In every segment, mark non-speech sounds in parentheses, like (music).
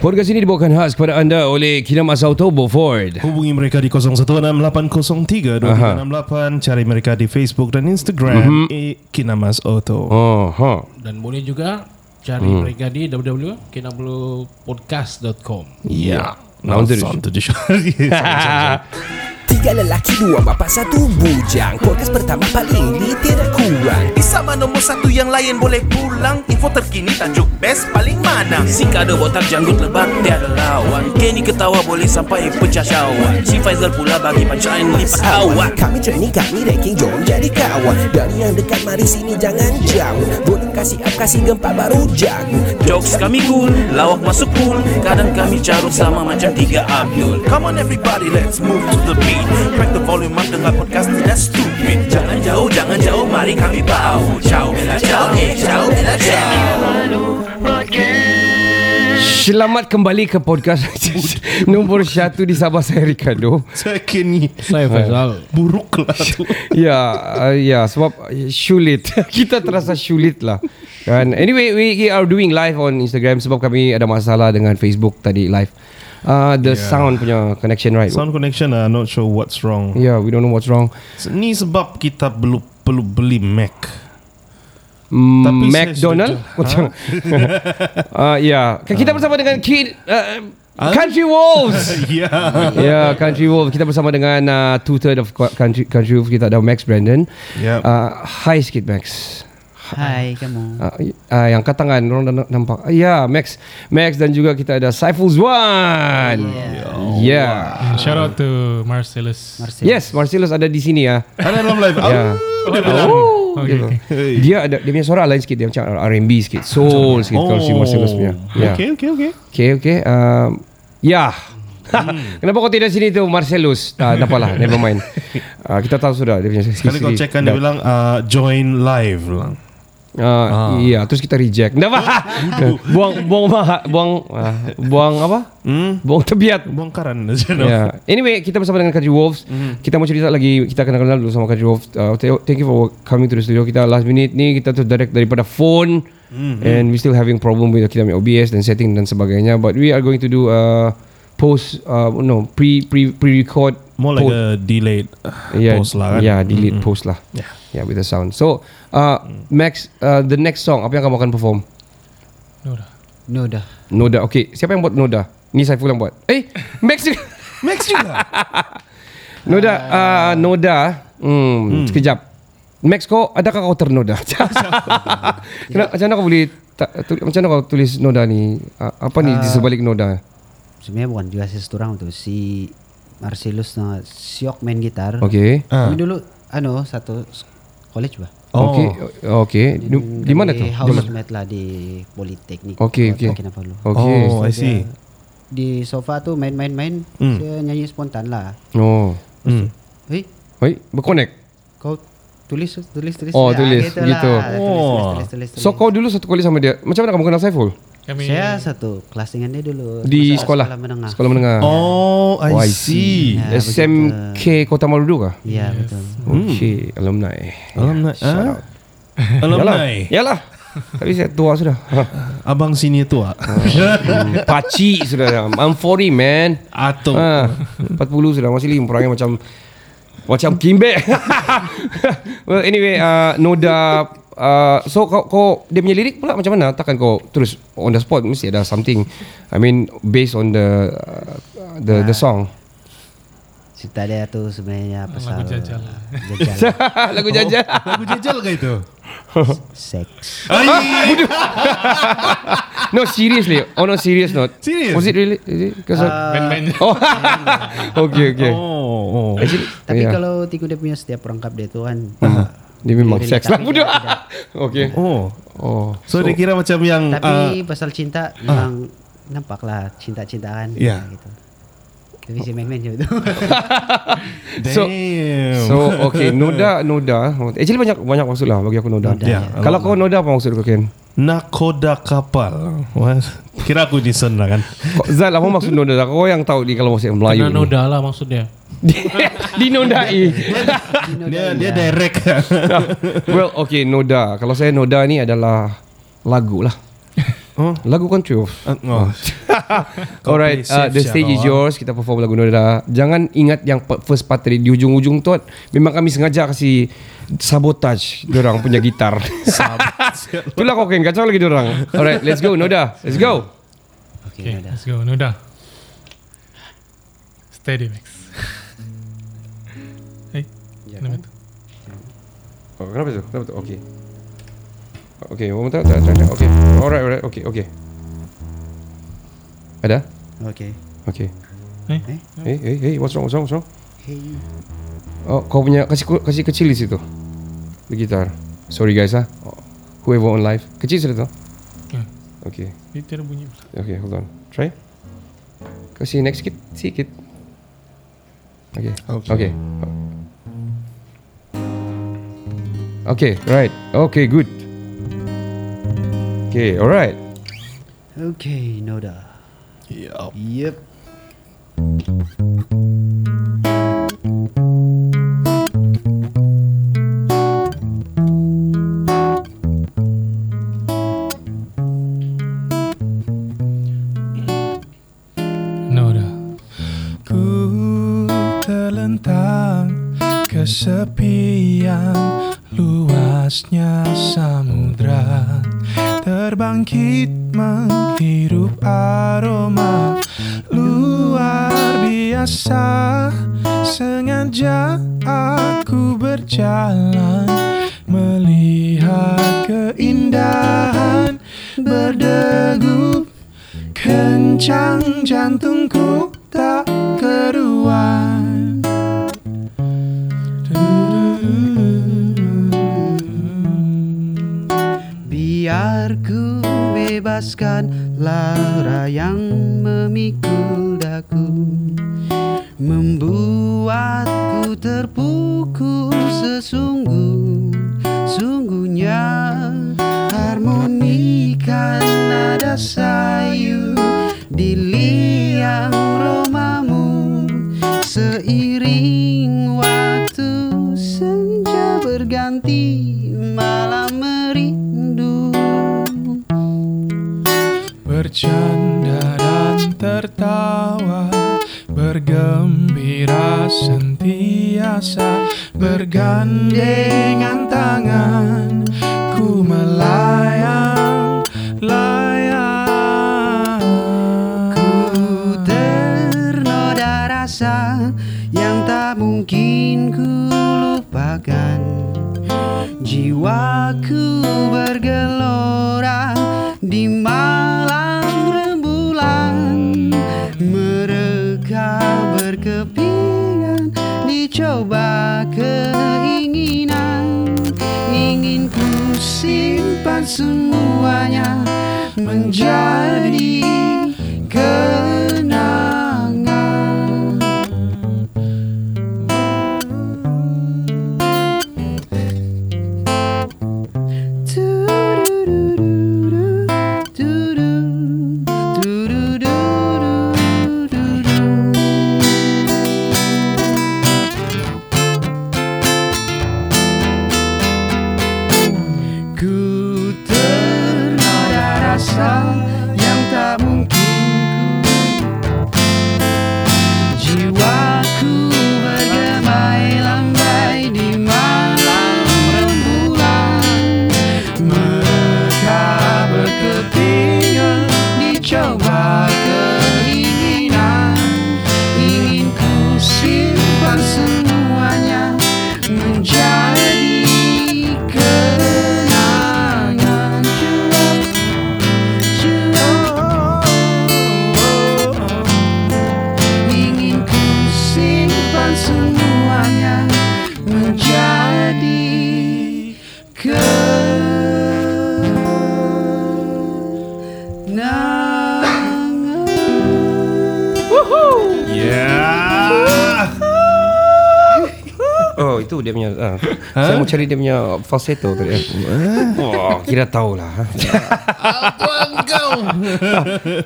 Podcast ini dibawakan khas kepada anda oleh Kinamas Auto Beaufort. Hubungi mereka di 0168032368 Cari mereka di Facebook dan Instagram mm-hmm. Kinamas Auto Oh, ha. Dan boleh juga cari Hmm. mereka di www.kinabulupodcast.com. Ya. Now Now on to the show. Tiga lelaki, dua bapa, satu bujang. Podcast pertama paling di tiada kurang. Di sama nombor satu yang lain boleh pulang Info terkini tajuk best paling mana Si kada botak janggut lebat tiada lawan Kenny ketawa boleh sampai pecah syawak Si Faizal pula bagi pancaan lipat awak Kami training, kami ranking, jom jadi kawan. Dari yang dekat, mari sini jangan jauh. Boleh kasih up, kasih gempa baru jago. Jokes kami cool, lawak masuk pool Kadang kami carut sama macam tiga Abdul Come on everybody let's move to the beat Crack the volume up dengar podcast tidak stupid Jangan jauh, jangan jauh, mari kami bau Ciao, bella ciao, eh ciao, bella ciao Selamat kembali ke podcast (laughs) nombor satu di Sabah saya Ricardo. Saya Kenny Saya Faizal. Buruk lah tu (laughs) Ya, uh, ya sebab uh, sulit. (laughs) Kita terasa sulit lah. Kan. Anyway, we are doing live on Instagram sebab kami ada masalah dengan Facebook tadi live. Uh, the yeah. sound punya connection right. Sound connection uh, Not sure what's wrong. Yeah, we don't know what's wrong. Ni sebab kita belum perlu beli Mac. Mm, Tapi McDonald sudah- (laughs) macam uh, ya. Yeah. kita bersama dengan Kid uh, Country Wolves. (laughs) Ya. Ya yeah, Country Wolves. Kita bersama dengan uh, two third of Country Country Wolves. Kita ada Max Brandon. Yep. uh, hi sikit Max Hai kamu. uh, uh, yang kat tangan orang dah nampak uh, ya yeah, Max Max dan juga kita ada Saiful Zwan yeah, yeah. Shout out to Marcellus. Marcel. yes Marcellus ada di sini ya Ada dalam live Ya. Oh, Okay, gitu. okay. Dia ada dia punya suara lain sikit dia macam R&B sikit, soul sikit kalau si Marcellus punya. Ya. Okay okay okay Okay, okay. Um, ya. (laughs) Kenapa kau tidak sini tu Marcellus? Ah, tak apalah, never mind. Uh, (laughs) kita tahu sudah dia punya Sekali kau check kan dia bilang uh, Join live lah Uh, Iya, terus kita reject. Nggak apa? buang buang maha, buang uh, buang apa? Hmm Buang tebiat. Bongkaran aja (laughs) no? Yeah. Anyway, kita bersama dengan Country Wolves. Kita mau cerita lagi, kita kenal-kenal dulu sama Country Wolves. Uh, th- thank you for coming to the studio. Kita last minute ni kita tu direct daripada phone and we still having problem with kita punya OBS dan setting dan sebagainya. But we are going to do uh, post uh, no pre pre pre record More like a delayed uh, yeah, post lah kan Yeah, delete post lah. Yeah. Yeah, with the sound. So, uh, Max, uh, the next song apa yang kamu akan perform? No dah. No dah. Noda. Okay, siapa yang buat Noda? Ni Saiful yang buat. Eh, Max juga. Max juga (laughs) Noda, uh, Noda. Hmm, sekejap. Max kau adakah kau ternoda? (laughs) Kenapa macam mana kau boleh tak, tu, macam mana kau tulis Noda ni? Uh, apa ni di sebalik Noda? Sebenarnya bukan juga saya satu orang tu si Marcellus na siok main gitar. Okay. Kami dulu ano satu college ba? Oh. Okay. Okay. Di, di mana tu? Di mana? Housemate lah di Politeknik. Okay, okay. Kinabalu. Okay. Oh I see Di sofa tu main-main-main, Hmm. saya nyanyi spontan lah. Oh. hmm. Hei, Oi, berconnect. kau tulis tulis tulis. Oh, Ah, tulis, lah. gitu. Tulis, tulis, Oh. tulis, tulis, tulis. So kau dulu satu kali sama dia. Macam mana kamu kenal Saiful? Kami saya satu kelas dengan dia dulu Di Masa sekolah. sekolah menengah. Sekolah menengah. Oh I, Oh, I see, Ya, SMK Kota Maludu kah? Iya betul. Okay, alumni. Alumni Shout ah? out. Yalah. Alumni Yalah. Tapi saya tua sudah. (laughs) Abang sini tua Hmm, Paci sudah. I'm 40 man. Atau Ha, 40 sudah masih lagi perangai macam macam kimbe. (laughs) well anyway, uh, Noda uh, so kau, kau dia punya lirik pula macam mana? Takkan kau terus on the spot mesti ada something. I mean based on the uh, the the song. Cerita dia tu sebenarnya pasal jajal. jajal (laughs) Lagu jajah. (laughs) Lagu jajal ke itu? (laughs) seks. no seriously. Oh no serious not. Serious? Was it really? Is it? Cause of- band-band. oh. okay okay. Oh, oh. Actually, Tapi yeah. kalau tiku dia punya setiap perangkap dia tu kan dia memang Really, seks lah budak. dia tidak. (laughs) okay. Oh. Oh. So, dia kira macam yang Tapi uh, pasal cinta memang nampak lah cinta-cintaan Ya. gitu. Tapi si main-main je tu. (laughs) So- Damn. So okay Noda Noda Actually banyak banyak maksud lah Bagi aku Noda, Noda, Ya, ya. Kalau kau Noda apa maksud kau Ken? Nakoda kapal. Wah, Kira aku Jason lah kan. Zal apa maksud Noda Kau yang tahu ni Kalau maksud Melayu Kena ni. noda lah maksudnya. (laughs) Dinodai Dia dia direct. Well okay Noda Kalau saya Noda ni adalah Lagu lah Oh. Lagu country of oh. Kau (laughs) Alright, play uh, the stage is yours. Kita perform lagu Noda. Jangan ingat yang first part tadi di ujung-ujung tu. Memang kami sengaja kasih sabotage orang punya gitar. (laughs) Itulah kau kan kacau lagi orang. Alright, let's go Noda. Let's go. Okay, Okay, dah. let's go. Noda. Steady, Max. (laughs) hey, kenapa tu? Oh, kenapa tu? Kenapa tu? Okay. Okay, one more time. Tak, tak, tak. Okay. Alright, alright. Okay, okay. Ada? Okay. Okay. Eh? Hey, hey, hey. What's wrong? What's wrong? What's wrong? Hey. Oh, kau punya kasih kasih kecil di situ. Di gitar. Sorry guys ah. Oh, Whoever on live. Kecil sudah tu. Hmm. Okay. Dia tiada bunyi pula. Okay, hold on. Try. Kasih next sikit, sikit. Okay. Okay. Okay. Okay, right. Okay, good. Okay, alright. Okay, Noda. Yep. Noda. Ku terlentang kesepian luasnya samudra Terbangkit menghirup aroma luar biasa. Sengaja aku berjalan Melihat keindahan berdegup Kencang jantungku bebaskan lara yang memikul daku Membuatku terpukul sesungguh. Sungguhnya harmonikan nada sayu Di Bergandengan punya (laughs) uh. Saya mau cari dia punya falsetto tadi. Oh (laughs) kira tahulah. (laughs)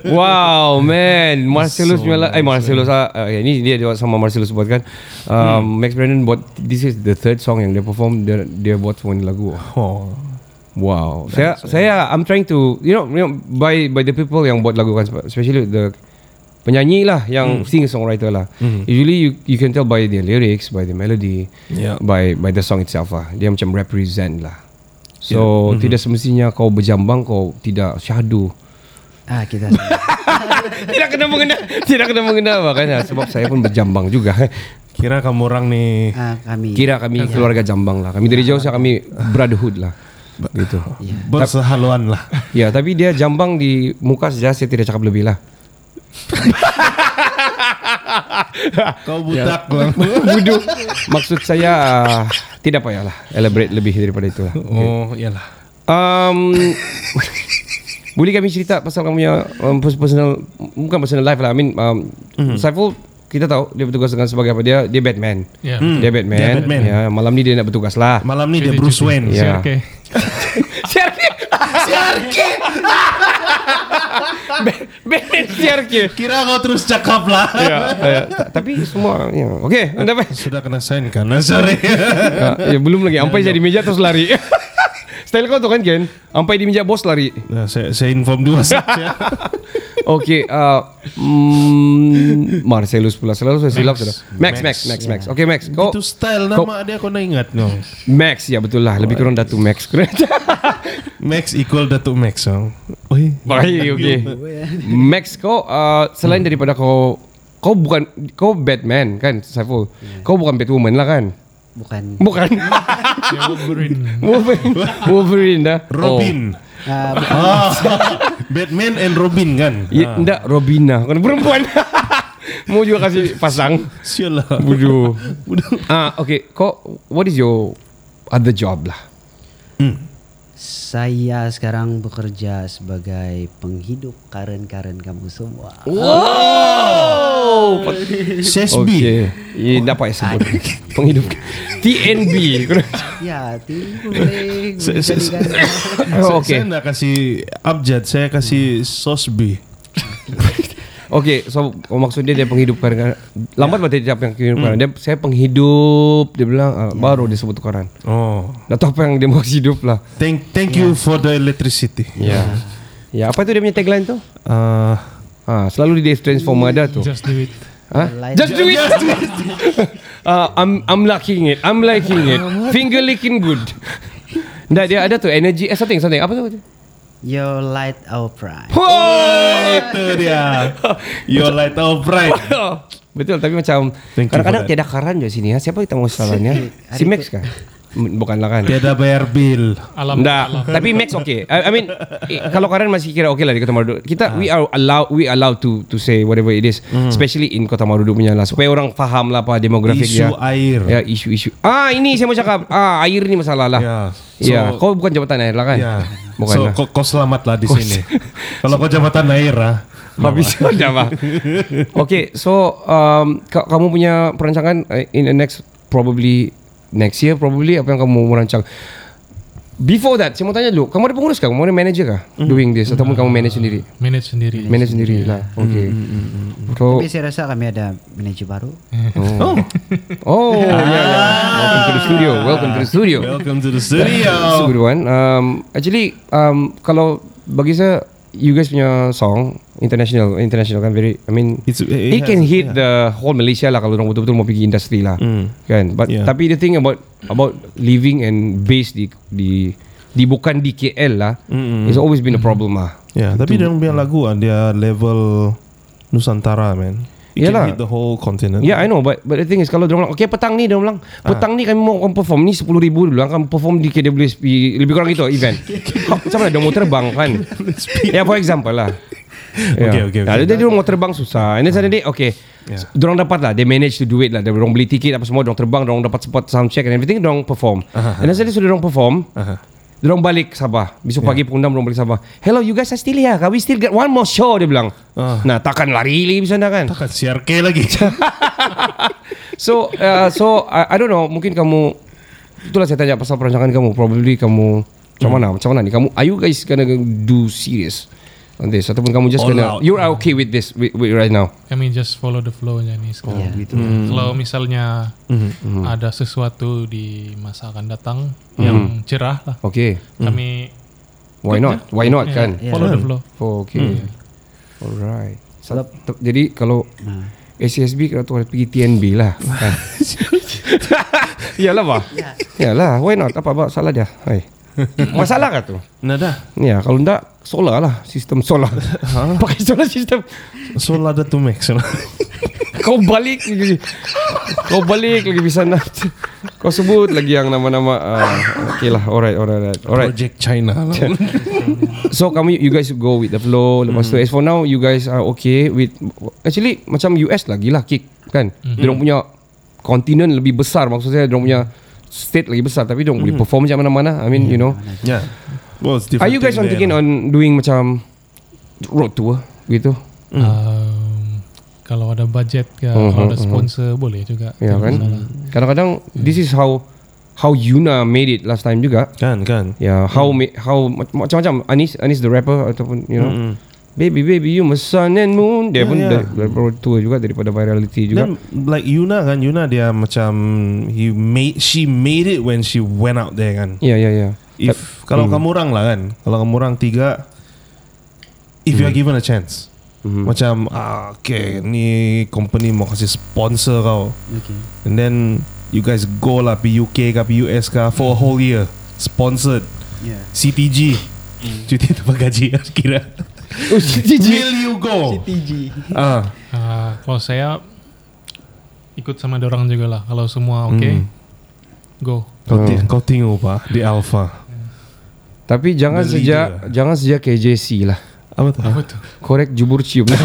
Wow man. Marcellus punya la- Eh Marcellus ah, uh, Ini dia dia sama Marcellus buat kan? Um, Max Brandon buat This is the third song yang dia perform Dia, dia buat semua ni lagu. Oh. Wow. Saya saya I'm trying to You know, you know By by the people yang buat lagu kan Especially the Penyanyi lah Yang singer songwriter lah Usually you you can tell by the lyrics By the melody Yeah. by by the song itself lah. Dia macam represent lah. So yeah. tidak semestinya kau berjambang kau tidak syahdu. Ah kita (laughs) tidak kena mengena, tidak kena mengena makanya sebab saya pun berjambang juga. Kira kamu orang nih ah, kami Kira kami keluarga jambang lah. Kami dari jauh saya kami brotherhood lah. Gitu. bersehaluan lah. Ya, tapi dia jambang di muka saja saya tidak cakap lebih lah. Kau butak bang. Bodoh. Maksud saya uh, tidak payahlah elaborate lebih daripada itu lah. Oh, iyalah. Um, boleh kami cerita pasal kamu punya um, personal bukan personal life lah. I mean um, mm-hmm. Saiful kita tahu dia bertugas dengan sebagai apa dia dia Batman. Ya. Hmm. Dia Batman. Dia Batman. Ya, malam ni dia nak bertugas lah. Malam ni dia Bruce cuti. Wayne. Ya. Oke. (laughs) Batman siarke. Kira kau terus cakap lah. Ya, ya, ta- tapi semua ya. Okey, anda apa? Sudah kena sign kan? (laughs) Sorry. Ya, ya, belum lagi. Ampai jadi meja terus lari. (laughs) Style kau tu kan Ken? Ampai di meja bos lari. Nah, saya, saya inform dua (laughs) Okey, uh, mm, Marcellus pula selalu saya silap sudah. Max, Max, Max, Max. Okey Max, kau Itu style kau- nama dia kau nak ingat no? Max ya betul lah. Lebih kurang Datu Max. (laughs) Max equal Datuk Max. Oh. Oi. Baik, okey. Max kau uh, selain daripada kau kau bukan kau Batman kan Saiful. Kau bukan Batwoman lah kan? bukan Bukan. (laughs) Ya, Wolverine. Wolverine. (laughs) Wolverine dah. Robin. ah, bukan. Batman and Robin kan? Ya, enggak Robina. Kan perempuan. (laughs) Mau juga kasih pasang. Sial lah. Bodoh. ah, okay. Kau, what is your other job lah? Saya sekarang bekerja sebagai penghidup karen-karen kamu semua Oh, Sesbi. okay. Ya, payah sebut. Penghidup. TNB. ya boleh Oh, Saya nak kasih abjad, saya kasih Sosbi. Okay, so oh, maksud dia dia penghidup kadang Lambat berarti dia apa yang penghidup kadang Dia saya penghidup Dia bilang ah, baru dia sebut tukaran Oh. Dah tahu apa yang dia mau hidup lah Thank thank you for the electricity. Ya Ya, apa tu dia punya tagline tu? Uh, Ah, selalu di Transformer ada tu. Just do it. Ha? Light- Just do it. uh, (laughs) I'm I'm liking it. I'm liking it. (laughs) Finger licking good. (laughs) Nggak dia ada tu energy eh something something apa tu? Your light our pride itu dia. Your light of pride. (laughs) Betul tapi macam kadang-kadang tiada karan je sini ha. Siapa kita mau salahnya? si Max kan? Bukanlah kan? Tiada bayar bill. Alam. Nggak, alam. tapi Max okay. I, I mean, eh, kalau Karan masih kira okay lah di Kota Maruduk. Kita we are allowed we allowed to to say whatever it is, especially in Kota Maruduk punya lah supaya orang faham lah apa demografik Isu dia. air. Ya, isu-isu. Ah, ini saya mau cakap. Ah, air ni masalah lah. Ya. Ya, So- kau bukan jabatan air lah kan? Ya. Bukan so lah. kau, kau selamat lah di sini. (laughs) Kalau kau jabatan air ah. Habis dah bah. (laughs) Okay, so um, ka- kamu punya perancangan uh, in the next probably next year probably apa yang kamu merancang? Before that, saya mau tanya dulu, kamu ada pengurus kah? Kamu ada manager kah doing this ataupun kamu manage sendiri? Manage sendiri. Manage sendiri lah. Okay. So, tapi saya rasa kami ada manajer baru oh, oh, yeah, (laughs) yeah. Welcome to the studio. Welcome to the studio. Welcome to the It's a studio. good one. Um, actually, um, kalau bagi saya, you guys punya song international, international kan very. I mean, It's- it it, can has- hit yeah. the whole Malaysia lah kalau orang betul-betul mau pergi industri lah, Mm. kan. But Yeah. tapi the thing about about living and based di di di bukan di KL lah, Mm-mm. it's always been a problem lah. Ya, tapi dia punya lagu ah, dia level Nusantara man. It Yalah. can hit the whole continent. Yeah, I know. But but the thing is kalau dia bilang, okay petang ni dia bilang, petang ni kami mau perform ni 10 ribu dia bilang akan perform di KWSP lebih kurang gitu event. (laughs) Macam mana dia mau terbang kan? Ya yeah, for example lah. (laughs) Okay, okay, okay. Nah, dia, dia mau terbang susah. And then suddenly, okay. Yeah. Dorang dapat lah They manage to do it lah Dorang beli tiket apa semua Dorang terbang Dorang dapat spot sound check and everything Dorang perform Aha. And then suddenly sudah dorang perform Aha. Diorang balik Sabah. Besok pagi pukul 6 Diorang balik Sabah. Hello you guys are still here. We still get one more show? Dia bilang. Ah. Nah takkan lari lagi Bisa kan? Takkan CRK lagi. (laughs) So uh, so I, I don't know. Mungkin kamu Itulah saya tanya Pasal perancangan kamu. Probably kamu Macam mana? Macam mana ni? Kamu Are you guys gonna do serious On this. Ataupun kamu just All gonna out. You're okay with this with, with right now? Kami just follow the flow aja nih sekarang. Iya. Kalau misalnya Hmm. ada sesuatu di masa akan datang yang cerah lah, Okay. Kami Why not? Why not ya, kan? follow the flow. Oh, okay. Alright. So, Jadi kalau SCSB kalau tu pergi TNB lah kan? (laughs) (laughs) Iyalah bah Iyalah Why not? Apa apa salah dia? Hai. (laughs) Masalah kan tu? Nada. Ya kalau enggak Solar lah Sistem solar. (laughs) Pakai solar sistem. Solar ada to max. (laughs) Kau balik lagi. Kau balik lagi bisa nak Kau sebut lagi yang nama-nama uh, Okay lah Alright alright alright. Project China lah. So kamu you guys go with the flow. Lepas tu as for now You guys are okay with Actually macam US lagi lah kick Kan? Mm-hmm. Dia punya Continent lebih besar Maksud saya Dia punya State lagi besar Tapi dia boleh perform macam mana-mana. I mean you know. Yeah. Well, it's different Are you guys on there thinking on Doing macam Road tour Gitu? Um, kalau ada budget ke, Mhm, kalau ada mhm. sponsor boleh juga. Ya Tak kan? masalah. Kadang-kadang This is how How Yuna made it last time juga. Kan, kan. Ya, how ma- how mac- macam-macam. Anis Anis the rapper ataupun you know. Mm-mm. Baby baby you my sun and moon dia Yeah, pun yeah. dari dari tour juga daripada virality juga. Then like Yuna kan Yuna dia macam he made she made it when she went out there kan. Ya ya ya. If kalau Hmm. kamu orang lah kan, kalau kamu orang tiga if you are given a chance. Mhm. Macam ah, okay ni company mau kasih sponsor kau. Okay. And then you guys go lah pergi UK ke pergi US ke for a whole year sponsored Yeah. CTG cuti tanpa gaji (laughs) kira Oh, CTG. (laughs) will you go CTG. ah Ah, kalau saya ikut sama dorang juga lah. Kalau semua oke, Hmm. go. kau, Oh. ti- kau tengok pak di Alpha Tapi jangan The sejak leader. jangan sejak KJC lah. apa tu Apa tuh? Korek jubur cium. (laughs)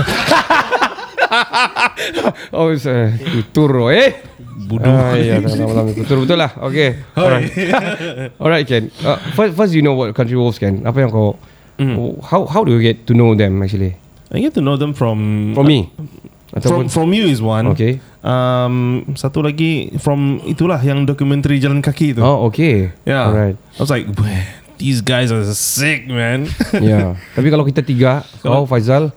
(laughs) oh, saya tutur eh. Bodoh. Ah, iya, lama-lama tutur betul lah. Okay. Alright. Alright, Ken. Uh, first, first you know what Country Wolves Ken. Apa yang kau Mm. how how do you get to know them actually? I get to know them from From me. From, Ataupun from you is one. Okay. Um, satu lagi from itulah yang dokumentari jalan kaki itu. Oh, okay. Yeah. Alright. I was like, "Wah, these guys are sick, man. (laughs) Ya. Tapi kalau kita tiga, kau Faizal,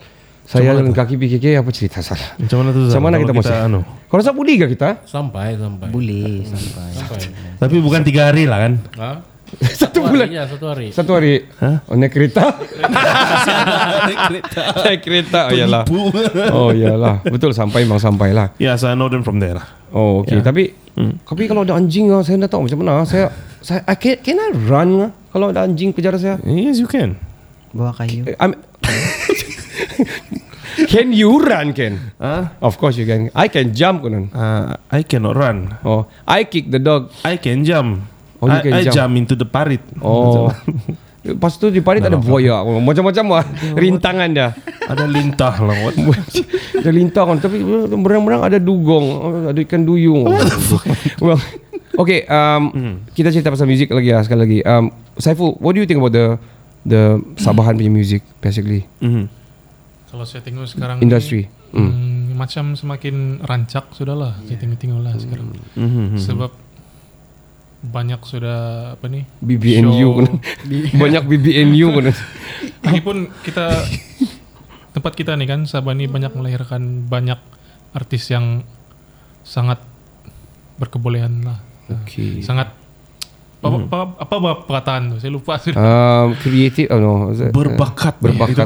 saya tu? kaki PKK apa cerita salah? Macam mana tu? Macam mana Kalau kita masuk? anu? Kau rasa budi ke kita? Sampai, sampai. Boleh sampai. Sampai. Tapi bukan tiga hari lah kan? Hah? (laughs) Satu Satu bulan. hari, ya, satu hari. Satu hari. Hah? Oh, naik kereta. (laughs) naik kereta. Oh, iyalah. Oh, iyalah. Betul sampai memang sampai lah. yeah, so I know them from there lah. Oh, okay. Ya. Tapi tapi kalau ada anjing ah, saya tak tahu macam mana. Saya saya I can, can I run ah, kalau ada anjing kejar saya? Yes, you can. Bawa kayu. Eh, I'm, (laughs) can you run, Ken? Huh? Of course you can. I can jump, kunan. Uh, I cannot run. Oh, I kick the dog. I can jump. Oh, I, I jump. jump into the parit. Oh. (laughs) Lepas tu di parit ada buaya. Oh, Macam-macam lah. (laughs) Rintangan dia. Ada lintah lah. What? (laughs) Ada lintangan. Tapi eh, berang-berang ada dugong. Ada ikan duyung. well, okay. Um, Kita cerita pasal muzik lagi lah. Sekali lagi. Um, Saiful, what do you think about the the Sabahan punya music basically? Mhm. Kalau saya tengok sekarang Industry. ini, Hmm. hmm, macam semakin rancak sudahlah. Saya tengok-tengok lah sekarang. Mhm. Sebab banyak sudah apa nih? BBNU kan. Banyak BBNU kan. Ini pun kita tempat kita nih kan Sabah ini banyak melahirkan banyak artis yang sangat berkebolehan lah. Nah, Okay. Sangat apa, apa, apa, apa perkataan tuh? Saya lupa sudah. Um, creative, oh no. it- Berbakat. Berbakat.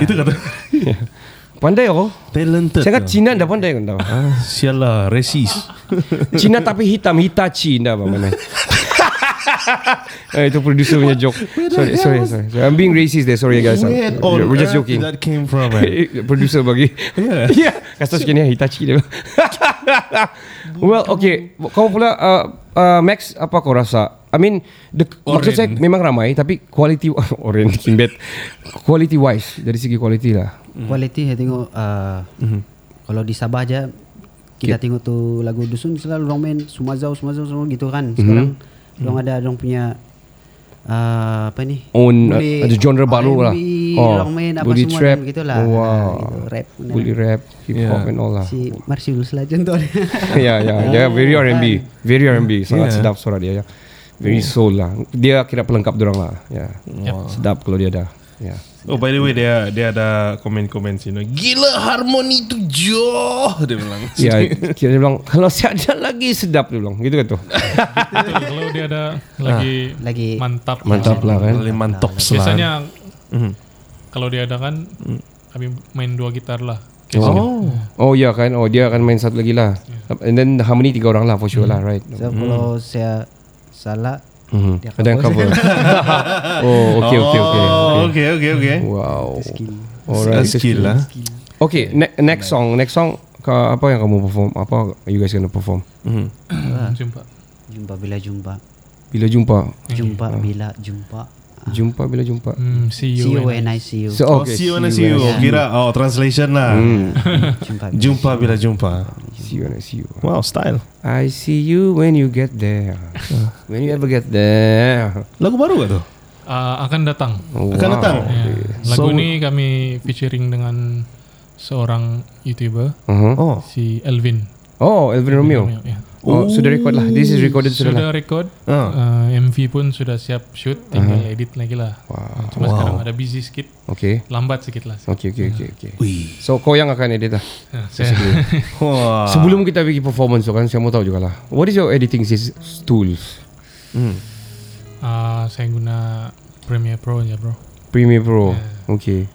Itu kata. (laughs) Pandai aku. Talented. Saya kan Cina dah pandai kan tahu. Ah, sialah, resis. (laughs) Cina tapi hitam Hitachi dah apa mana (laughs) eh, itu producer punya joke sorry, sorry sorry sorry I'm being racist there sorry guys Where on we're just earth joking that came from, man? (laughs) producer bagi Yeah. yeah kasus kini Hitachi dia well okay kau pula uh, uh, Max apa kau rasa I mean the, maksud saya memang ramai tapi quality (laughs) orange kimbet quality wise dari segi quality lah Quality saya tengok uh, kalau di Sabah aja kita tengok tu lagu dusun selalu orang main Sumazau Sumazau semua gitu kan. Sekarang orang ada orang punya uh, apa ni? Own uh, Boleh ada genre baru lah. R&B, orang main apa boleh semua trap. dan gitulah. Oh, wow. Ah, gitu, rap. Boleh rap, hip hop Yeah. and all lah. Si Marcellus lah contoh (laughs) ya ya ya very R&B, (laughs) very R&B. Sangat Yeah. sedap suara dia ya. Very soul lah. Dia kira pelengkap dorang lah. Ya. Sedap kalau dia ada. Ya. Oh by the way dia dia ada komen-komen sini. Gila harmoni tu joh dia bilang. (laughs) Ya, kira dia bilang kalau saya ada lagi sedap dia bilang. Gitu kan tu. (laughs) Kalau dia ada lagi, Lagi mantap. Mantap lah kan. Paling mantap selan. Biasanya Mhm. kalau dia ada kan kami main dua gitar lah. Oh. Oh ya kan. Oh dia akan main satu lagi lah. And then harmony tiga orang lah for sure lah, right? So kalau saya salah Mhm. dia Ada yang cover. (laughs) oh, okay, okay, okay. Oh, okay, okay, okay. Wow. skill. Alright. Skill, skill lah. Okay, ne- next song. Next song ka, apa yang kamu perform? Apa you guys gonna perform? Mhm. Jumpa. Jumpa bila jumpa. Bila jumpa? Jumpa bila jumpa. Jumpa bila jumpa? Hmm, see you. See you when I see you. So, Oh, okay, see you when I see you. I- Kira oh translation lah. Hmm. (laughs) Jumpa. Jumpa bila jumpa. See you when I see you. Wow, style. I see you when you get there. when you ever get there. Lagu baru gak tuh? Ah, akan datang. Oh, Akan datang? Ya, lagu So- ini kami featuring dengan seorang YouTuber Uh-huh. Oh. si Elvin. Oh, Elvin Romeo. ya. Oh, sudah record lah. This is recorded sudah Sudah lah. record. Ah. Uh, MV pun sudah siap shoot, tinggal edit lagi lah. Wow. Cuma sekarang ada busy sedikit, Okay. lambat sedikit lah. Okay, okay, okay, okay. So kau yang akan edit lah. Ya, saya, (laughs) Wah. Sebelum kita pergi performance tu kan, saya mau tahu juga lah. What is your editing tools? Hmm. Ah, saya guna Premiere Pro aja bro. Premiere Pro. Okay.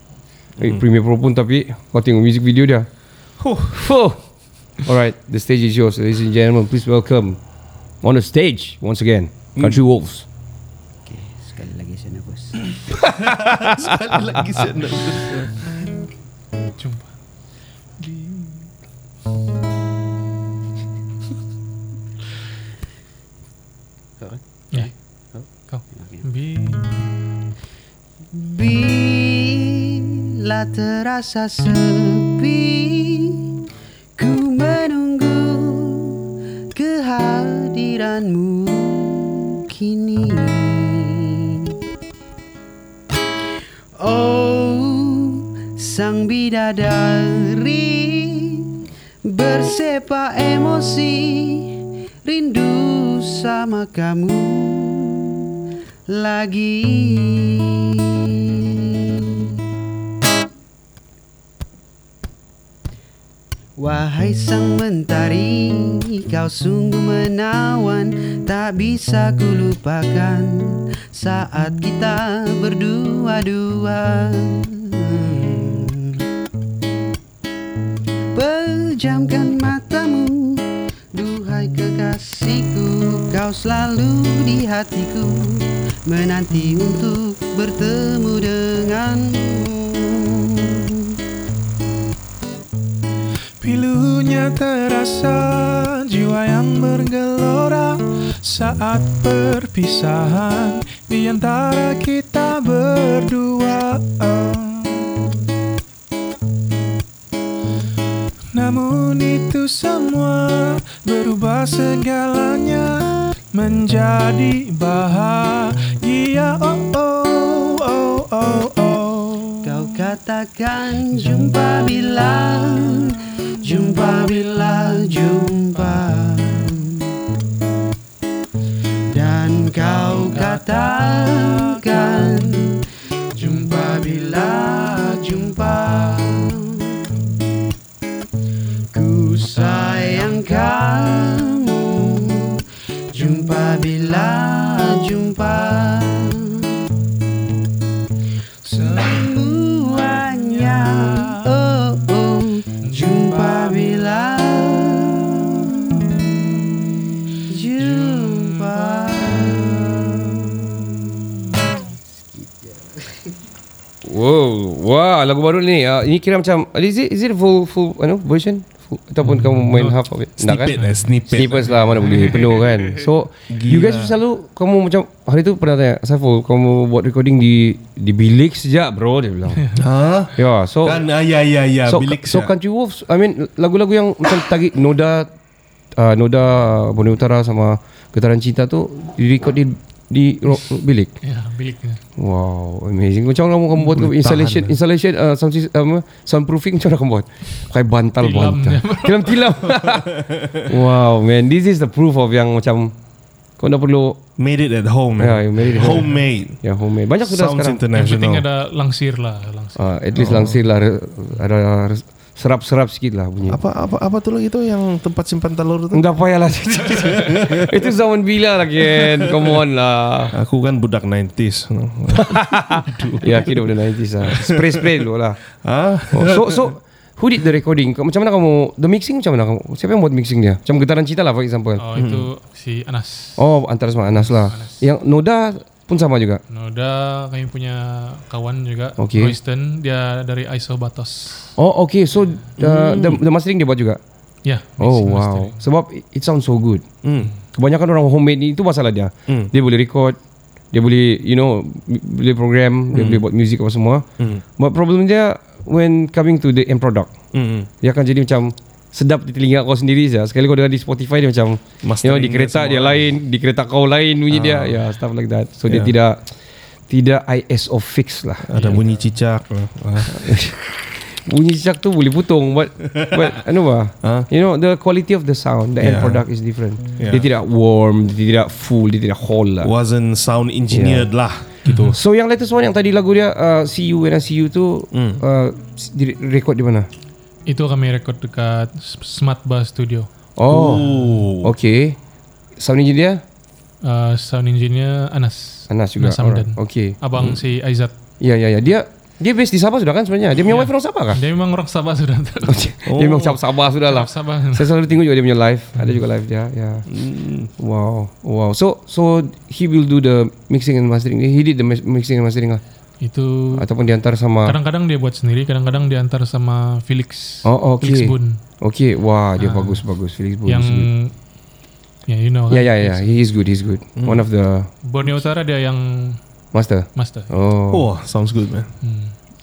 Eh, Premiere Pro pun tapi kau tengok music video dia. Huh. Fuh. Alright, the stage is yours, ladies and gentlemen. Please welcome on the stage once again, Country hmm. Wolves. Okay, sekali lagi saya nervous. Sekali lagi saya nak. Jumpa. Ya. Kau. Bi. Bila terasa sepi sama kamu lagi. Wahai sang mentari, kau sungguh menawan Tak bisa ku lupakan saat kita berdua-dua. Pejamkan matamu, duhai kekasihku Kau selalu di hatiku, menanti untuk bertemu denganmu Pilunya terasa jiwa yang bergelora saat perpisahan di antara kita berdua. Namun itu semua berubah segalanya menjadi bahagia. Oh oh oh oh oh. Kau katakan jumpa bila Jumpa bila jumpa Dan kau katakan Jumpa bila jumpa sayang kamu Jumpa bila jumpa. Semuanya. Oh, oh, Jumpa bila. Jumpa. Wow, wah lagu baru ni. Uh, ini kira macam is it is it full full ano version? Ataupun kamu main half of it? Snippet lah, snippet. Snippets lah mana boleh penuh kan. (laughs) So you guys selalu kamu macam hari tu pernah tanya Saiful kamu buat recording di di bilik sejak bro dia bilang. (laughs) Ha? ya, so Kan ah, ya ya ya so, bilik so siap. Country Wolves I mean lagu-lagu yang macam tagih Noda uh, Noda Borneo Utara sama Getaran Cinta tu di record di di bilik. Ya, biliknya. Wow, amazing. Macam mana kamu kamu buat installation tahan, installation uh, sound sys- um, soundproofing macam mana kamu buat? Pakai bantal Tilam bantal. (laughs) Tilam tilam. (laughs) wow, man, this is the proof of yang macam kau dah perlu Made it at home. Yeah, you made it home. Homemade. ya homemade. Banyak sudah Sounds sekarang. Yang penting international. ada langsir lah, langsir. Uh, at least langsir lah ada re- serap-serap sikit lah bunyi. Apa apa apa tu lagi tu yang tempat simpan telur tu? Enggak payah lah (laughs) Itu zaman bila lah Ken Come on lah Aku kan budak 90s. no. (laughs) Ya kira udah 90s lah Spray-spray dulu lah ah, oh, So so Who did the recording? Macam mana kamu The mixing macam mana kamu? Siapa yang buat mixing dia? Macam getaran cita lah for example Oh, itu si Anas. Oh antara sama Anas lah Yang Noda pun sama juga Noda kami punya kawan juga, Okay. Royston, dia dari ISO Batos. Oh okay So uh, the, the mastering dia buat juga? Ya. Oh mixing wow mastering. Sebab it, sounds so good hmm. Kebanyakan orang homemade ni Itu masalah dia Hmm. Dia boleh record Dia boleh You know Boleh program Dia boleh buat music apa semua Hmm. But problem dia When coming to the end product Hmm. Dia akan jadi macam Sedap di telinga kau sendiri saja. Sekali kau dengar di Spotify dia macam You know, di kereta dia semua. lain Di kereta kau lain bunyi dia Ya stuff like that So dia Yeah. tidak Tidak ISO fix lah Ada bunyi cicak lah. Ah. (laughs) Bunyi cicak tu boleh putung But But (laughs) Anu bah Huh? You know the quality of the sound The end Yeah. product is different Yeah. Dia tidak warm Dia tidak full Dia tidak whole lah Wasn't sound engineered lah gitu. So yang latest one yang tadi lagu dia uh, See You When I See You tu Hmm. uh, di record di mana? Itu kami rekod dekat Smart Bar Studio. Oh, Oh. okay. Sound engineer Uh, sound engineer Anas. Anas juga. Anas Hamdan. Alright, Okay. Abang si Aizat. Ya ya ya. Dia dia based di Sabah sudah kan sebenarnya. Dia punya wife orang Sabah kah? Dia memang orang Sabah sudah. (laughs) Dia memang Sabah, Sabah sudah lah. Sabah. Saya selalu tengok juga dia punya live. Ada juga live dia. Ya. Wow. Wow. So so he will do the mixing and mastering. He did the mixing and mastering lah. Itu Ataupun diantar sama kadang-kadang dia buat sendiri, kadang-kadang diantar sama Felix. Oh, okay. Felix Bun. Okay. Wah, dia bagus bagus. Felix Boone yang ya you know Ya kan. ya ya. He is good. He is good. One of the Borneo Utara dia yang master. master. Oh. Oh, sounds good man.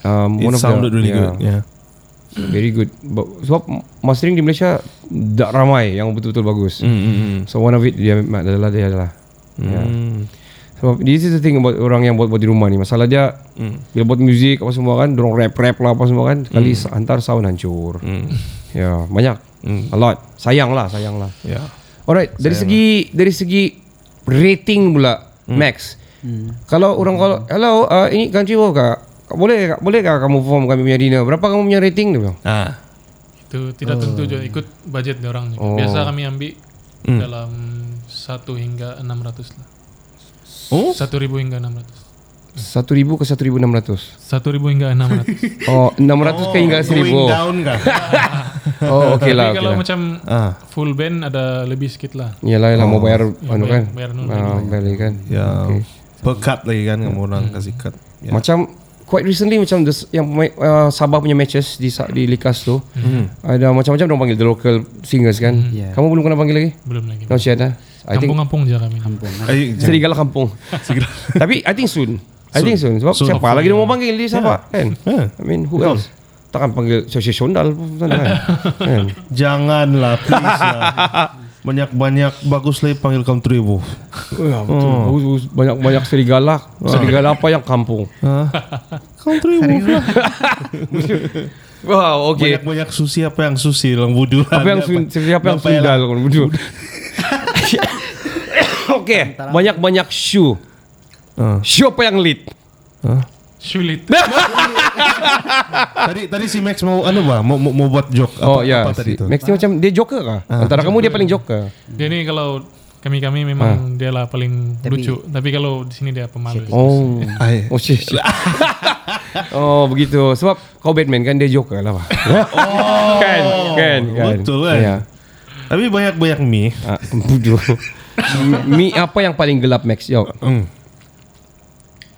Um, It one of sounded the, really yeah, good. Yeah. Very good. But, sebab mastering di Malaysia tak ramai yang betul-betul bagus. Mm, mm, mm. So one of it dia adalah dia adalah. Yeah. Mm. Sebab this is the thing about orang yang buat-buat di rumah ni. Masalah dia Mm. bila buat muzik apa semua kan, dorong rap-rap lah apa semua kan, sekali hantar sound hancur. Mm. (laughs) Ya, banyak. Mm. A lot. Sayang lah, sayang lah. Yeah. Alright, dari segi dari segi rating pula Max. Kalau orang kalau hello uh, ini country world kak. Boleh kak, boleh kak kamu perform kami punya dinner? Berapa kamu punya rating dia bilang? Ah. Itu tidak tentu juga ikut budget dia orang. Oh. Biasa kami ambil Hmm. dalam 1 hingga 600 lah. Oh? 1000 hingga 600. 1000 ke 1600. 1000 hingga 600. Oh, 600 ke hingga 1000. Going down kah? (laughs) Oh, okey lah. Tapi Okay kalau lah. macam ah. full band ada lebih sedikit lah. Yalah, yalah mau bayar Ya, anu bayar- kan. bayar anu Ah, lagi. bayar lagi kan. Ya. Okay. Per cut lagi kan kamu orang kasih cut. Ya. Macam quite recently macam the, yang uh, Sabah punya matches di di Likas tu Hmm. ada macam-macam orang panggil the local singers kan. Yeah. Kamu belum kena panggil lagi? Belum lagi. No shit ah. I Kampung-kampung je kami. Kampung. Ay, serigala kampung. (laughs) (laughs) Tapi I think soon. I think soon. Sebab Soon. siapa lagi dia mau panggil di Sabah kan? Yeah. I mean who else? Takkan panggil Sosio pun sana kan. (laughs) kan? Janganlah please lah. Banyak-banyak bagus lagi panggil country bu. Ya, betul. Bagus, bagus. Banyak-banyak serigala. Serigala apa yang kampung? Country bu. Wow, okay. Banyak-banyak susi apa yang susi lang budu. Apa yang sun, siapa yang sundal kon bodoh. Okey, banyak-banyak shoe. Ah. Shoe apa yang lead? Sulit. (laughs) tadi tadi si Max mau anu ba? Mau mau, mau buat joke apa, oh ya, apa tadi si, tu? Max ni macam dia joker kah? Antara kamu dia paling joker. Dia ni kalau kami-kami memang dia lah paling lucu. Tapi kalau di sini dia pemalu. Oh. Ai. Oh shit. (laughs) shit. oh begitu. Sebab kau Batman kan dia joker lah oh. (laughs) kan, kan, kan. Betul kan? Ya. Tapi banyak-banyak mie. Ah. Mi apa yang paling gelap Max? Yo. Hmm.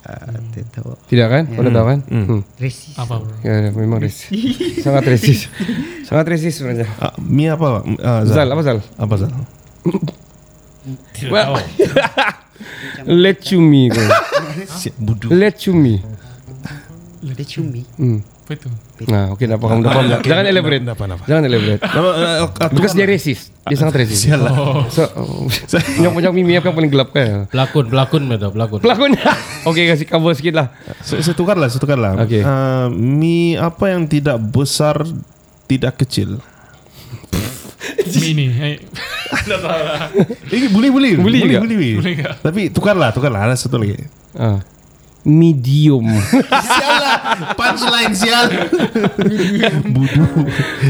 Ah, tidak tahu. Tidak kan? Kau dah tahu kan? Hmm. Resis. Apa bro? Ya, memang resis. Sangat resis. Sangat resis sebenarnya. Ah, mie apa? Ah, Zal, apa Zal? Apa Zal? Well, (laughs) let you me. kau. Let you me. Dia cumi. Hmm. Apa itu? Nah, oke, dah paham, dah paham. Oke, Jangan elaborate. dah- dah- Jangan elaborate. Eh, ah, Because dia resis. Dia sangat resis. Sial lah. So, (laughs) yang punya mimi apa paling gelap kan? Pelakon, pelakon betul, pelakon. Pelakon. (laughs) Oke, kasih cover sikit lah. Saya, saya tukar lah, saya tukar lah. Okey. Uh, mi apa yang tidak besar, tidak kecil. (laughs) Mini. Eh, tahu lah. Eh, boleh, boleh. Boleh juga? boleh, boleh. Tapi tukar lah, tukar lah. Ada satu lagi. Ah. Medium. (laughs) sial lah. Punchline sial.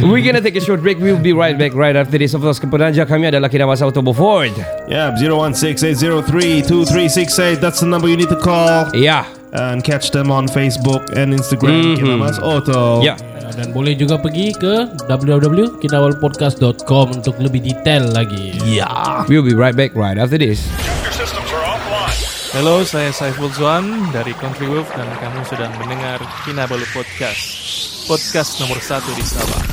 We're gonna take a short break. We'll be right back right after this. Of course, penaja kami adalah Kinamasa Autobo Ford. Yeah, 0168032368. That's the number you need to call. Yeah. And catch them on Facebook and Instagram. Mhm. Kinamas Auto. Yeah. Dan boleh juga pergi ke www.kinawalpodcast.com untuk lebih detail lagi. Yeah. We'll be right back right after this. Halo, saya Saiful Zuan dari Country Wolf dan kamu sedang mendengar Kinabalu Podcast. Podcast nomor satu di Sabah.